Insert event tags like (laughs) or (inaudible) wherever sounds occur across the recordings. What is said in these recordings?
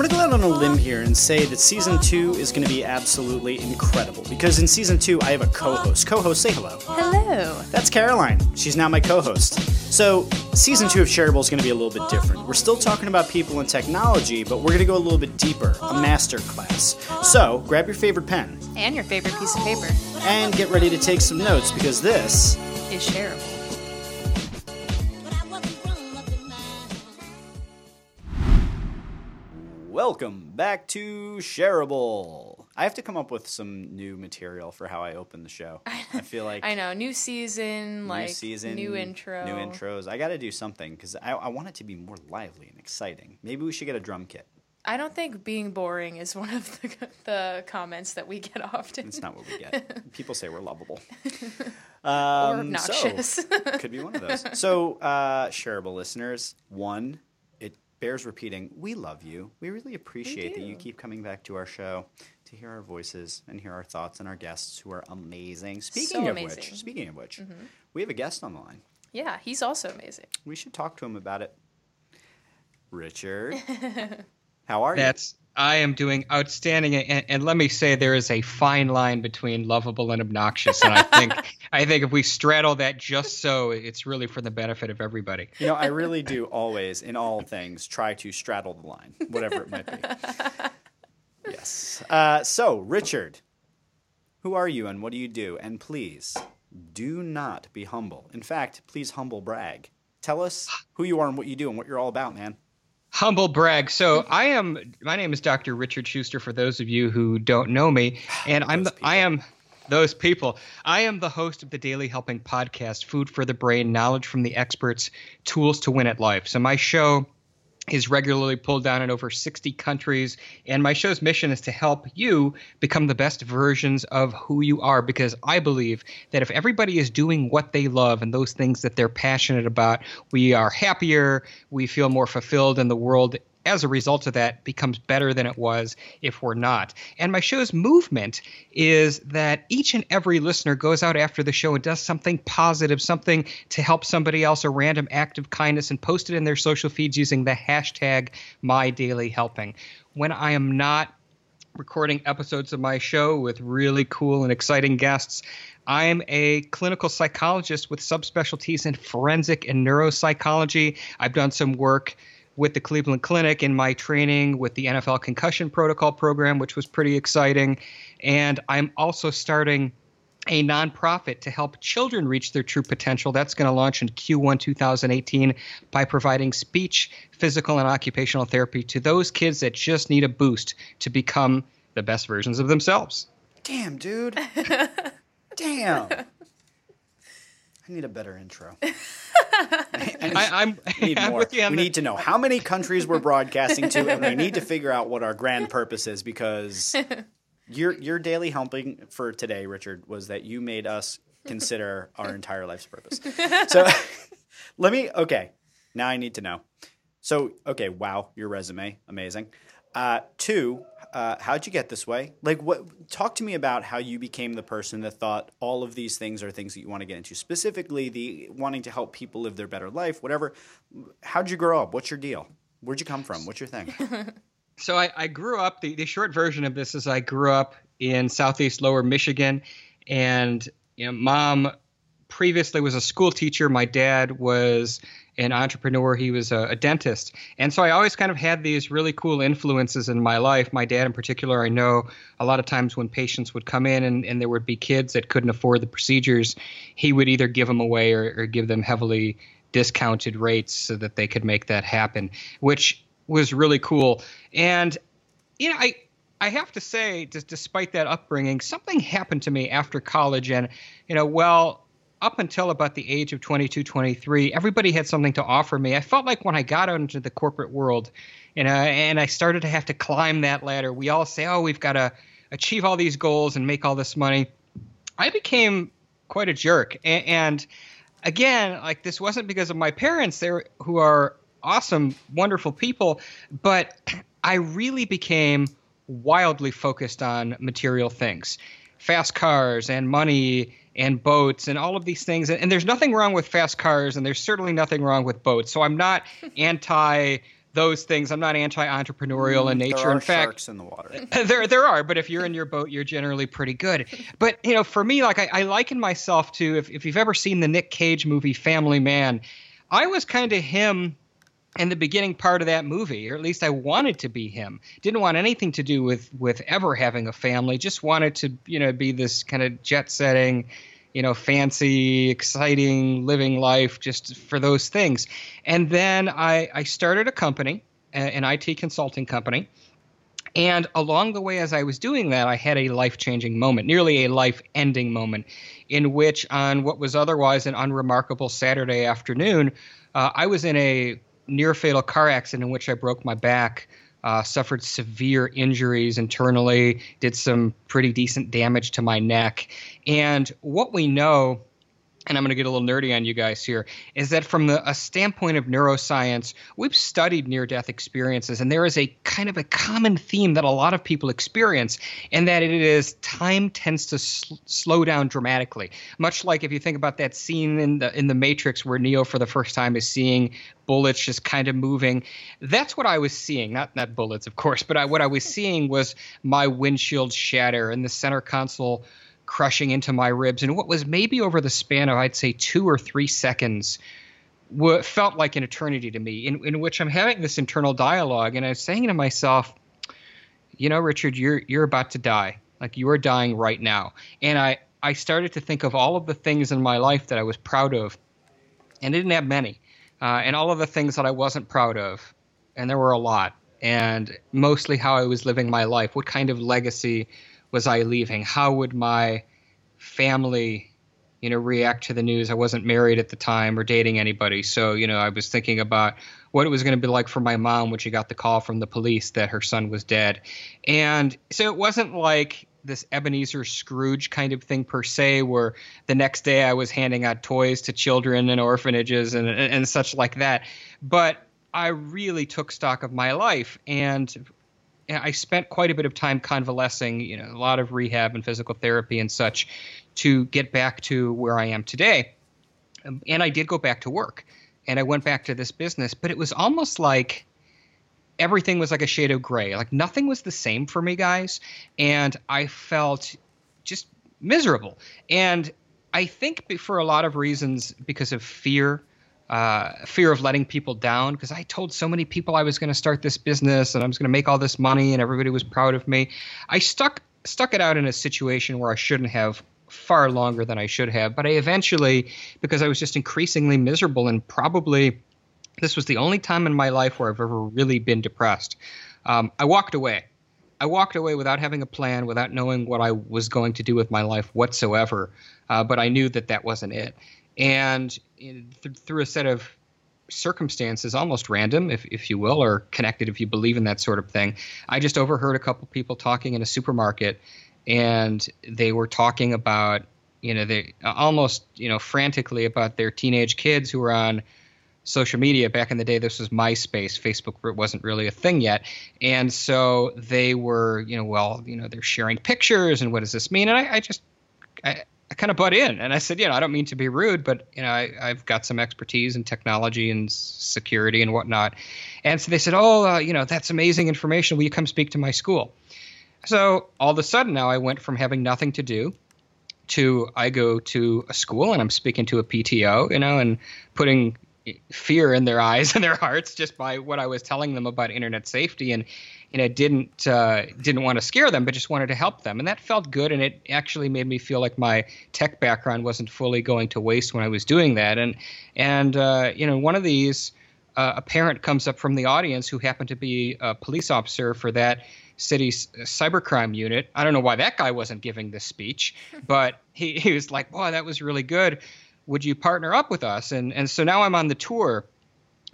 going to go out on a limb here and say that season two is going to be absolutely incredible because in season two, I have a co host. Co host, say hello. Hello. That's Caroline. She's now my co host. So, season two of Shareable is going to be a little bit different. We're still talking about people and technology, but we're going to go a little bit deeper a master class. So, grab your favorite pen And your favorite piece of paper and get ready to take some notes because this is shareable. Welcome back to Shareable. I have to come up with some new material for how I open the show. (laughs) I feel like I know. New season, new like season, new intro. new intros. I got to do something because I, I want it to be more lively and exciting. Maybe we should get a drum kit. I don't think being boring is one of the, (laughs) the comments that we get often. It's not what we get. (laughs) People say we're lovable. or Um, so- obnoxious. Could be one of those. So, uh, shareable listeners, one, bears repeating, we love you. We really appreciate that you keep coming back to our show to hear our voices and hear our thoughts and our guests who are amazing. Speaking of amazing. which, speaking of which, mm-hmm. we have a guest on the line. yeah, he's also amazing. We should talk to him about it. Richard, (laughs) how are you? That's I am doing outstanding, and, and let me say there is a fine line between lovable and obnoxious, and I think (laughs) I think if we straddle that just so, it's really for the benefit of everybody. You know, I really do always, in all things, try to straddle the line, whatever it might be. (laughs) Yes. Uh, so, Richard, who are you and what do you do? And please, do not be humble. In fact, please humble brag. Tell us who you are and what you do and what you're all about, man. Humble brag. So mm-hmm. I am. My name is Dr. Richard Shuster. For those of you who don't know me, (sighs) and I'm the, I am those people. I am the host of the Daily Helping podcast, Food for the Brain, knowledge from the experts, tools to win at life. So my show is regularly pulled down in over 60 countries. And my show's mission is to help you become the best versions of who you are because I believe that if everybody is doing what they love and those things that they're passionate about, we are happier, we feel more fulfilled, and the world as a result of that becomes better than it was if we're not. And my show's movement is that each and every listener goes out after the show and does something positive, something to help somebody else, a random act of kindness, and post it in their social feeds using the hashtag MyDailyHelping. When I am not recording episodes of my show with really cool and exciting guests. I'm a clinical psychologist with subspecialties in forensic and neuropsychology. I've done some work with the Cleveland Clinic in my training with the NFL concussion protocol program, which was pretty exciting. And I'm also starting a nonprofit to help children reach their true potential. That's going to launch in Q1 2018 by providing speech, physical, and occupational therapy to those kids that just need a boost to become the best versions of themselves. Damn, dude. (laughs) Damn. I need a better intro. (laughs) I, I, I'm, We need I'm more. with you on we need to know how many countries we're broadcasting to, and we need to figure out what our grand purpose is because (laughs) your your daily helping for today, Richard, was that you made us consider our entire life's purpose. So (laughs) let me. Okay, now I need to know. So okay, wow, your resume, amazing. Uh, two, uh, how'd you get this way? Like, what? Talk to me about how you became the person that thought all of these things are things that you want to get into. Specifically, the wanting to help people live their better life, whatever. How'd you grow up? What's your deal? Where'd you come from? What's your thing? (laughs) So I, I grew up. The, the short version of this is I grew up in southeast Lower Michigan, and you know, mom previously was a school teacher. My dad was an entrepreneur. He was a, a dentist, and so I always kind of had these really cool influences in my life. My dad, in particular, I know a lot of times when patients would come in and, and there would be kids that couldn't afford the procedures, he would either give them away or, or give them heavily discounted rates so that they could make that happen, which was really cool. And you know, I I have to say, just despite that upbringing, something happened to me after college, and you know, well, up until about the age of 22, 23, everybody had something to offer me. I felt like when I got out into the corporate world, you know, and I started to have to climb that ladder. We all say, oh, we've got to achieve all these goals and make all this money. I became quite a jerk, A- and again, like this wasn't because of my parents, they who are awesome, wonderful people, but (clears throat) I really became wildly focused on material things, fast cars and money and boats and all of these things. And, and there's nothing wrong with fast cars, and there's certainly nothing wrong with boats. So I'm not (laughs) anti those things. I'm not anti-entrepreneurial in nature. Mm, There are in fact, sharks in the water. (laughs) there there are, but if you're in your boat, you're generally pretty good. But you know, for me, like I, I liken myself to if if you've ever seen the Nick Cage movie Family Man, I was kind of him in the beginning part of that movie, or at least I wanted to be him. Didn't want anything to do with with ever having a family. Just wanted to you know be this kind of jet setting. You know, fancy, exciting, living life just for those things. And then I, I started a company, an IT consulting company, and along the way, as I was doing that, I had a life changing moment, nearly a life ending moment, in which, on what was otherwise an unremarkable Saturday afternoon, uh, I was in a near fatal car accident in which I broke my back, uh, suffered severe injuries internally, did some pretty decent damage to my neck. And what we know and I'm going to get a little nerdy on you guys here, is that from the, a standpoint of neuroscience, we've studied near death experiences, and there is a kind of a common theme that a lot of people experience, and that it is time tends to sl- slow down dramatically. Much like if you think about that scene in the in the Matrix where Neo for the first time is seeing bullets just kind of moving. That's what I was seeing, not not bullets, of course, but I, what I was seeing was my windshield shatter and the center console crushing into my ribs. And what was maybe over the span of, I'd say, two or three seconds, what felt like an eternity to me, in, in which I'm having this internal dialogue. And I was saying to myself, you know, Richard, you're, you're about to die. Like you are dying right now. And I, I started to think of all of the things in my life that I was proud of, and I didn't have many, uh, and all of the things that I wasn't proud of, and there were a lot, and mostly how I was living my life. What kind of legacy was I leaving? How would my family, you know, react to the news? I wasn't married at the time or dating anybody, so you know, I was thinking about what it was going to be like for my mom when she got the call from the police that her son was dead, and so it wasn't like this Ebenezer Scrooge kind of thing per se, where the next day I was handing out toys to children and orphanages and and such like that, but I really took stock of my life and I spent quite a bit of time convalescing, you know, a lot of rehab and physical therapy and such to get back to where I am today. Um, And I did go back to work and I went back to this business, but it was almost like everything was like a shade of gray. Like nothing was the same for me, guys. And I felt just miserable. And I think for a lot of reasons, because of fear, uh, fear of letting people down because I told so many people I was going to start this business and I was going to make all this money and everybody was proud of me. I stuck stuck it out in a situation where I shouldn't have far longer than I should have, but I eventually because I was just increasingly miserable and probably this was the only time in my life where I've ever really been depressed. Um, I walked away. I walked away without having a plan, without knowing what I was going to do with my life whatsoever. Uh, but I knew that that wasn't it. And th- through a set of circumstances, almost random, if, if you will, or connected if you believe in that sort of thing, I just overheard a couple people talking in a supermarket, and they were talking about, you know, they almost, you know, frantically about their teenage kids who were on social media. Back in the day this was myspace. Facebook wasn't really a thing yet. And so they were you know well you know they're sharing pictures and what does this mean? And i, I just I, I kind of butt in and I said, you know, I don't mean to be rude, but you know, I, I've got some expertise in technology and security and whatnot. And so they said, oh, uh, you know, that's amazing information. Will you come speak to my school? So all of a sudden now I went from having nothing to do to I go to a school and I'm speaking to a PTO, you know, and putting fear in their (laughs) eyes and their hearts just by what I was telling them about internet safety and you know didn't uh, didn't want to scare them but just wanted to help them and that felt good and it actually made me feel like my tech background wasn't fully going to waste when I was doing that and and uh, you know one of these uh, a parent comes up from the audience who happened to be a police officer for that city's cybercrime unit. I don't know why that guy wasn't giving this speech, (laughs) but he, he was like, boy, that was really good. Would you partner up with us? And and so now I'm on the tour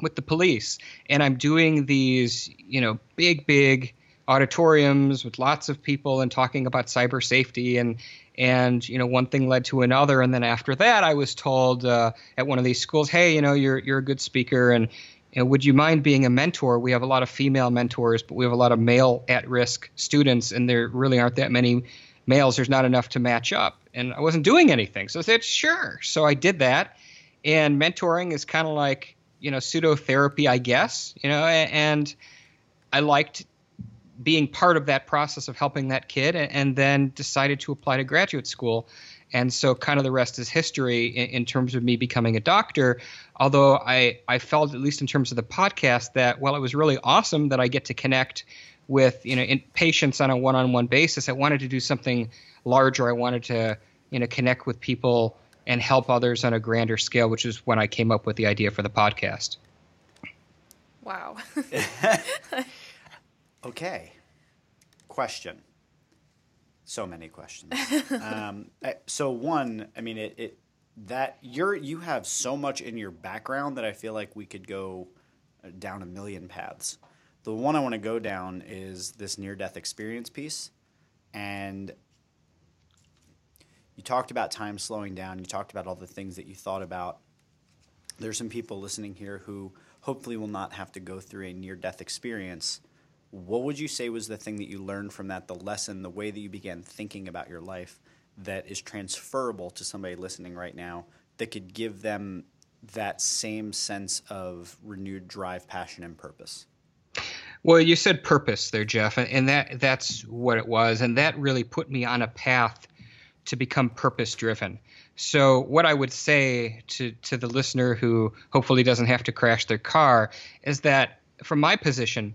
with the police. And I'm doing these, you know, big, big auditoriums with lots of people and talking about cyber safety. And and you know one thing led to another. And then after that I was told uh, at one of these schools hey you know you're you're a good speaker. And you know, would you mind being a mentor? We have a lot of female mentors, but we have a lot of male at-risk students, and there really aren't that many males. There's not enough to match up, and I wasn't doing anything, so I said sure. So I did that, and mentoring is kind of like you know pseudo therapy, I guess. You know, and I liked being part of that process of helping that kid, and then decided to apply to graduate school. And so, kind of the rest is history in, in, terms of me becoming a doctor. Although I, I felt, at least in terms of the podcast, that well, it was really awesome that I get to connect with you know patients on a one-on-one basis. I wanted to do something larger. I wanted to you know connect with people and help others on a grander scale, which is when I came up with the idea for the podcast. Wow. (laughs) (laughs) okay. Question. So many questions. (laughs) um, so one, I mean, it, it that you're you have so much in your background that I feel like we could go uh, down a million paths. The one I want to go down is this near death experience piece, and you talked about time slowing down. You talked about all the things that you thought about. There's some people listening here who hopefully will not have to go through a near death experience. What would you say was the thing that you learned from that, the lesson, the way that you began thinking about your life that is transferable to somebody listening right now that could give them that same sense of renewed drive, passion, and purpose? Well, you said purpose there, Jeff, and that that's what it was, and that really put me on a path to become purpose driven. So, what I would say to, to the listener who hopefully doesn't have to crash their car is that from my position,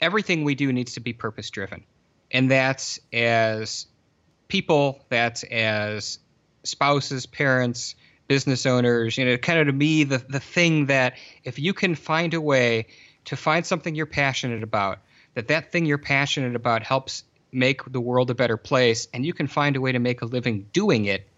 everything we do needs to be purpose driven. And that's as people, that's as spouses, parents, business owners, you know, kind of to me, the, the thing that if you can find a way to find something you're passionate about, that that thing you're passionate about helps make the world a better place and you can find a way to make a living doing it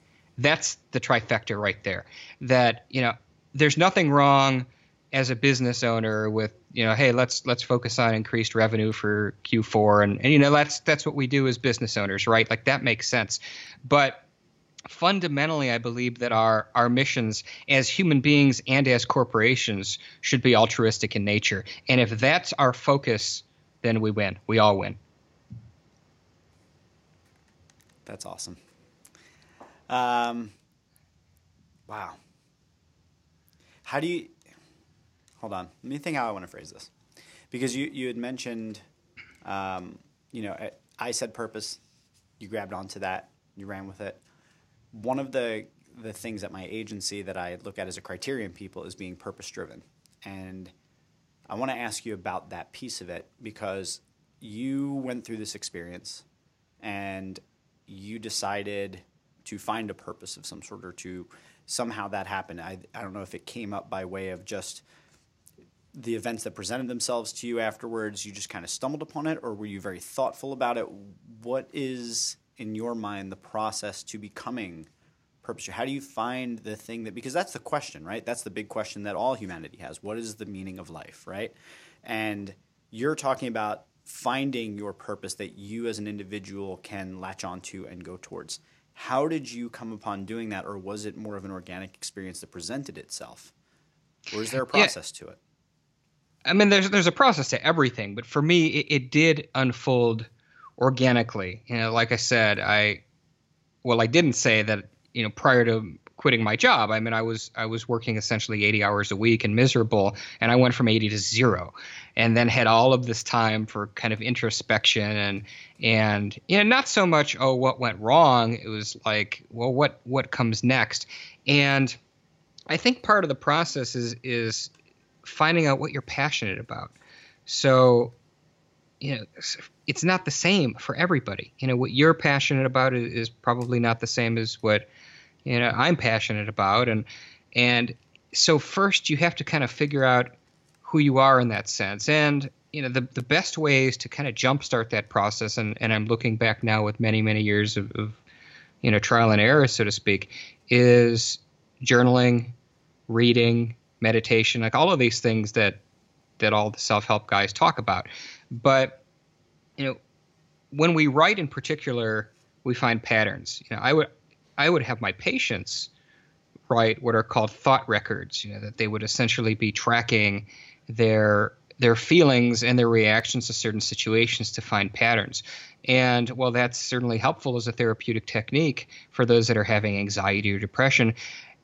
that's the trifecta right there. That you know there's nothing wrong as a business owner with you know hey let's let's focus on increased revenue for q4 and, and you know that's that's what we do as business owners right? Like that makes sense. But fundamentally i believe that our our missions as human beings and as corporations should be altruistic in nature. And if that's our focus then we win. We all win that's awesome. Um, wow. How do you? Hold on. Let me think how I want to phrase this, because you you had mentioned, um, you know, I said purpose. You grabbed onto that. You ran with it. One of the the things at my agency that I look at as a criterion people is being purpose driven, and I want to ask you about that piece of it because you went through this experience and you decided to find a purpose of some sort or to somehow that happened. I, I don't know if it came up by way of just the events that presented themselves to you afterwards, you just kind of stumbled upon it, or were you very thoughtful about it? What is, in your mind, the process to becoming purpose? How do you find the thing that, because that's the question, right? That's the big question that all humanity has. What is the meaning of life, right? And you're talking about finding your purpose that you as an individual can latch onto and go towards. How did you come upon doing that, or was it more of an organic experience that presented itself? Or is there a process yeah. to it? I mean, there's there's a process to everything, but for me, it, it did unfold organically. You know, like I said, I well, I didn't say that. You know, prior to quitting my job. I mean, I was I was working essentially 80 hours a week and miserable, and I went from 80 to zero, and then had all of this time for kind of introspection and and you know not so much oh what went wrong. It was like well what what comes next, and I think part of the process is is finding out what you're passionate about. So you know it's not the same for everybody you know what you're passionate about is, is, probably not the same as what you know I'm passionate about. And and so first you have to kind of figure out who you are in that sense. And you know the the best ways to kind of jumpstart that process. And and I'm looking back now with many many years of, of you know trial and error so to speak is journaling reading meditation like all of these things that that all the self-help guys talk about. But you know when we write in particular we find patterns. You know i would I would have my patients write what are called thought records. You know that they would essentially be tracking their their feelings and their reactions to certain situations to find patterns. And while that's certainly helpful as a therapeutic technique for those that are having anxiety or depression,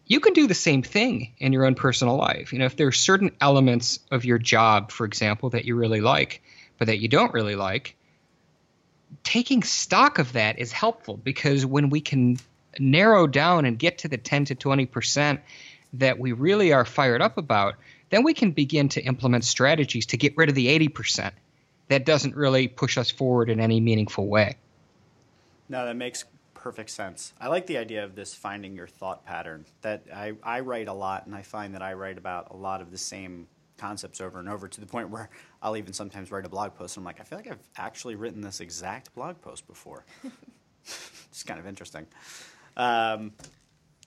you can do the same thing in your own personal life. You know, if there are certain elements of your job, for example, that you really like, but that you don't really like, taking stock of that is helpful because when we can narrow down and get to the 10 to 20% that we really are fired up about, then we can begin to implement strategies to get rid of the 80% that doesn't really push us forward in any meaningful way. No, that makes perfect sense. I like the idea of this finding your thought pattern. That I, I write a lot, and I find that I write about a lot of the same concepts over and over to the point where I'll even sometimes write a blog post and I'm like, I feel like I've actually written this exact blog post before. (laughs) it's kind of interesting. Um,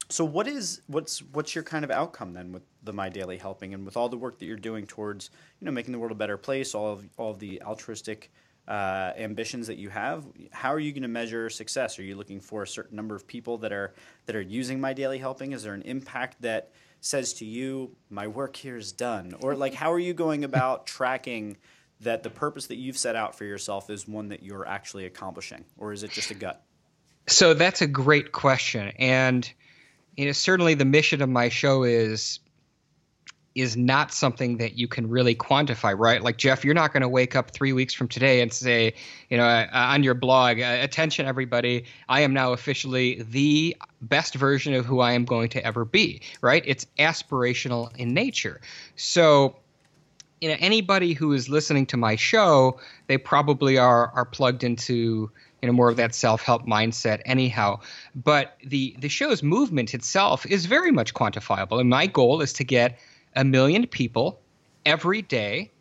so what is what's what's your kind of outcome then with the My Daily Helping and with all the work that you're doing towards you know making the world a better place, all of all of the altruistic uh, ambitions that you have, how are you going to measure success? Are you looking for a certain number of people that are that are using My Daily Helping? Is there an impact that says to you, "My work here is done," or like how are you going about tracking that the purpose that you've set out for yourself is one that you're actually accomplishing, or is it just a gut? So that's a great question, and you know certainly the mission of my show is is not something that you can really quantify, right? Like Jeff, you're not going to wake up three weeks from today and say, you know, uh, on your blog, uh, attention everybody, I am now officially the best version of who I am going to ever be, right? It's aspirational in nature. So, you know, anybody who is listening to my show, they probably are are plugged into you know more of that self-help mindset anyhow. But the the show's movement itself is very much quantifiable. And my goal is to get a million people every day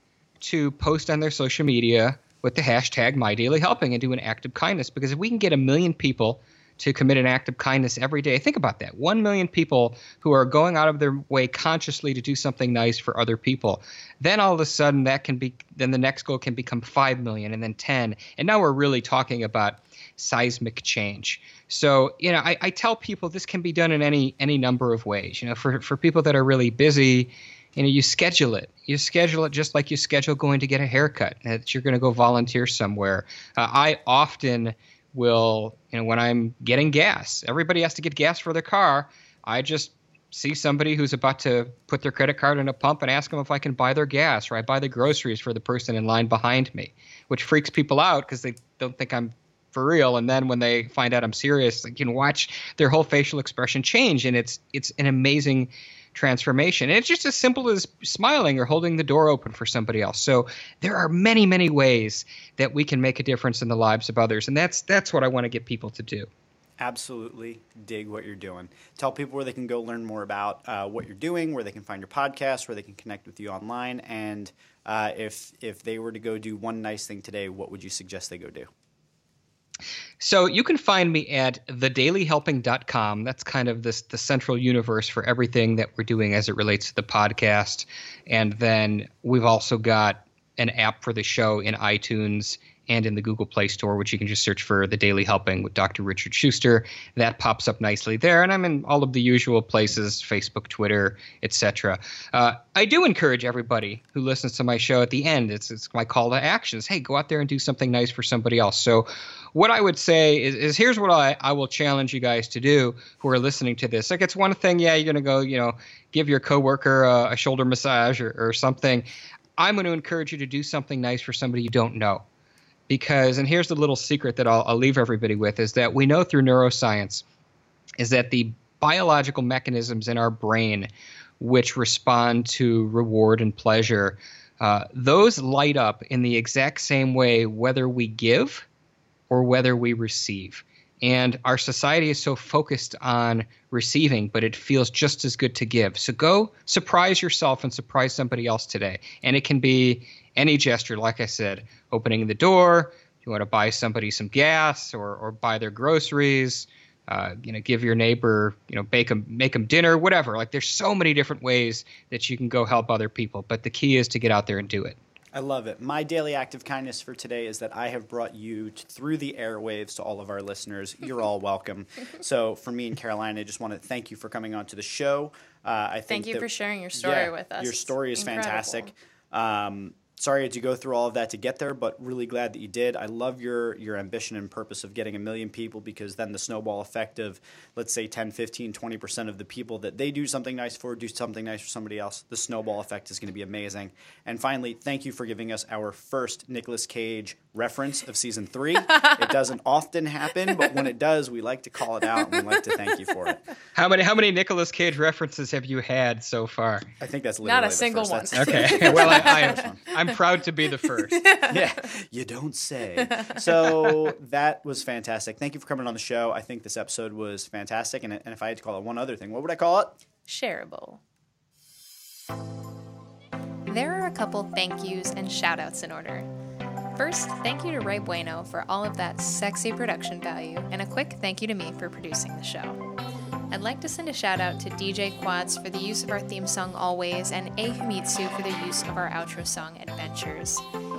to post on their social media with the hashtag my daily helping and do an act of kindness. Because if we can get a million people to commit an act of kindness every day. Think about that. 1 million people who are going out of their way consciously to do something nice for other people. Then all of a sudden that can be then the next goal can become 5 million and then 10 and now we're really talking about seismic change. So you know I, I tell people this can be done in any any number of ways. You know for for people that are really busy you know you schedule it. You schedule it just like you schedule going to get a haircut that you're going to go volunteer somewhere. Uh, i often will you know when i'm getting gas everybody has to get gas for their car. I just see somebody who's about to put their credit card in a pump and ask them if i can buy their gas or i buy the groceries for the person in line behind me which freaks people out because they don't think i'm for real. And then when they find out i'm serious they can watch their whole facial expression change. And it's it's an amazing transformation. And it's just as simple as smiling or holding the door open for somebody else. So there are many, many ways that we can make a difference in the lives of others, and that's that's what I want to get people to do. Absolutely dig what you're doing. Tell people where they can go learn more about uh, what you're doing, where they can find your podcast, where they can connect with you online, and uh, if if they were to go do one nice thing today, what would you suggest they go do? So you can find me at thedailyhelping.com. That's kind of this the central universe for everything that we're doing as it relates to the podcast. And then we've also got an app for the show in iTunes and in the Google Play Store, which you can just search for The Daily Helping with Dr. Richard Shuster. That pops up nicely there, and I'm in all of the usual places: Facebook, Twitter, etc. Uh, I do encourage everybody who listens to my show at the end. It's it's my call to actions. Hey, go out there and do something nice for somebody else. So, what I would say is, is here's what I, I will challenge you guys to do who are listening to this. Like, it's one thing, yeah, you're gonna go, you know, give your coworker a, a shoulder massage or, or something. I'm going to encourage you to do something nice for somebody you don't know because and here's the little secret that I'll, I'll leave everybody with is that we know through neuroscience is that the biological mechanisms in our brain which respond to reward and pleasure uh, those light up in the exact same way whether we give or whether we receive and our society is so focused on receiving, but it feels just as good to give. So go surprise yourself and surprise somebody else today. And it can be any gesture, like I said, opening the door, you want to buy somebody some gas or, or buy their groceries, uh, you know, give your neighbor, you know, bake them, make them dinner, whatever. Like there's so many different ways that you can go help other people, but the key is to get out there and do it. I love it. My daily act of kindness for today is that I have brought you t- through the airwaves to all of our listeners. You're all welcome. (laughs) so, for me and Caroline, I just want to thank you for coming on to the show. Uh, I Thank you that- for sharing your story yeah, with us. Your story is Incredible. fantastic. Um, sorry to go through all of that to get there, but really glad that you did. I love your your ambition and purpose of getting a million people because then the snowball effect of let's say 10, 15, 20% of the people that they do something nice for do something nice for somebody else. The snowball effect is going to be amazing. And finally, thank you for giving us our first Nicolas Cage reference of season 3. (laughs) it doesn't often happen, but when it does, we like to call it out and we like to thank you for it. How many how many Nicolas Cage references have you had so far? I think that's Not a the single first. one. That's- Okay. (laughs) well, I, I (laughs) am I'm proud to be the first. (laughs) yeah, you don't say. So that was fantastic. Thank you for coming on the show. I think this episode was fantastic. And, and if I had to call it one other thing, what would I call it? Shareable. There are a couple thank yous and shout outs in order. First, thank you to Ray Bueno for all of that sexy production value, and a quick thank you to me for producing the show. I'd like to send a shout out to DJ Quads for the use of our theme song Always, and A for the use of our outro song Adventures.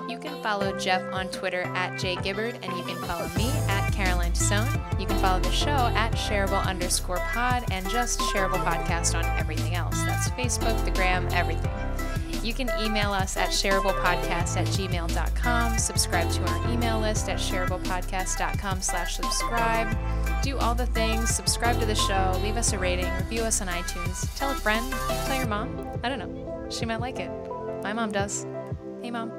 You can follow Jeff on Twitter at jgibbard, and you can follow me at Caroline Tessone. You can follow the show at shareable underscore pod, and just shareable podcast on everything else. That's Facebook, the gram, everything. You can email us at shareablepodcast at gmail.com, subscribe to our email list at shareablepodcast.com slash subscribe. Do all the things, subscribe to the show, leave us a rating, review us on iTunes, tell a friend, tell your mom. I don't know. She might like it. My mom does. Hey, mom.